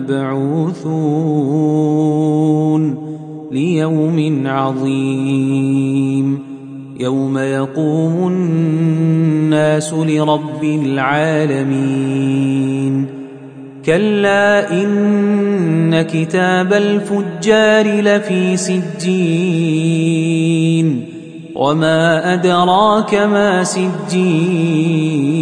مبعوثون ليوم عظيم يوم يقوم الناس لرب العالمين كلا إن كتاب الفجار لفي سجين وما أدراك ما سجين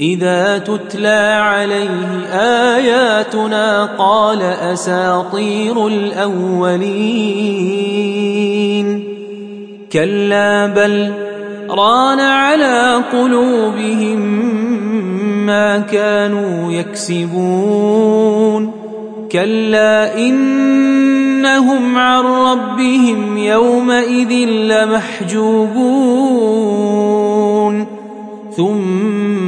إذا تتلى عليه آياتنا قال أساطير الأولين. كلا بل ران على قلوبهم ما كانوا يكسبون. كلا إنهم عن ربهم يومئذ لمحجوبون. ثم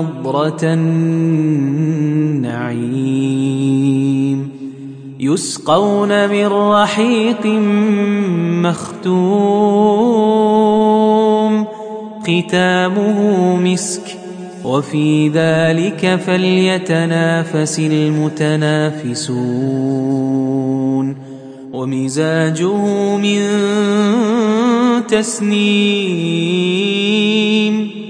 نضرة النعيم. يسقون من رحيق مختوم. ختامه مسك. وفي ذلك فليتنافس المتنافسون. ومزاجه من تسنيم.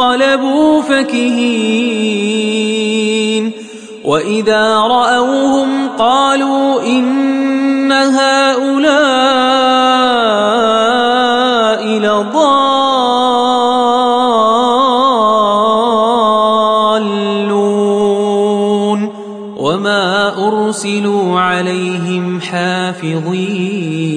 انقلبوا فكهين وإذا رأوهم قالوا إن هؤلاء لضالون وما أرسلوا عليهم حافظين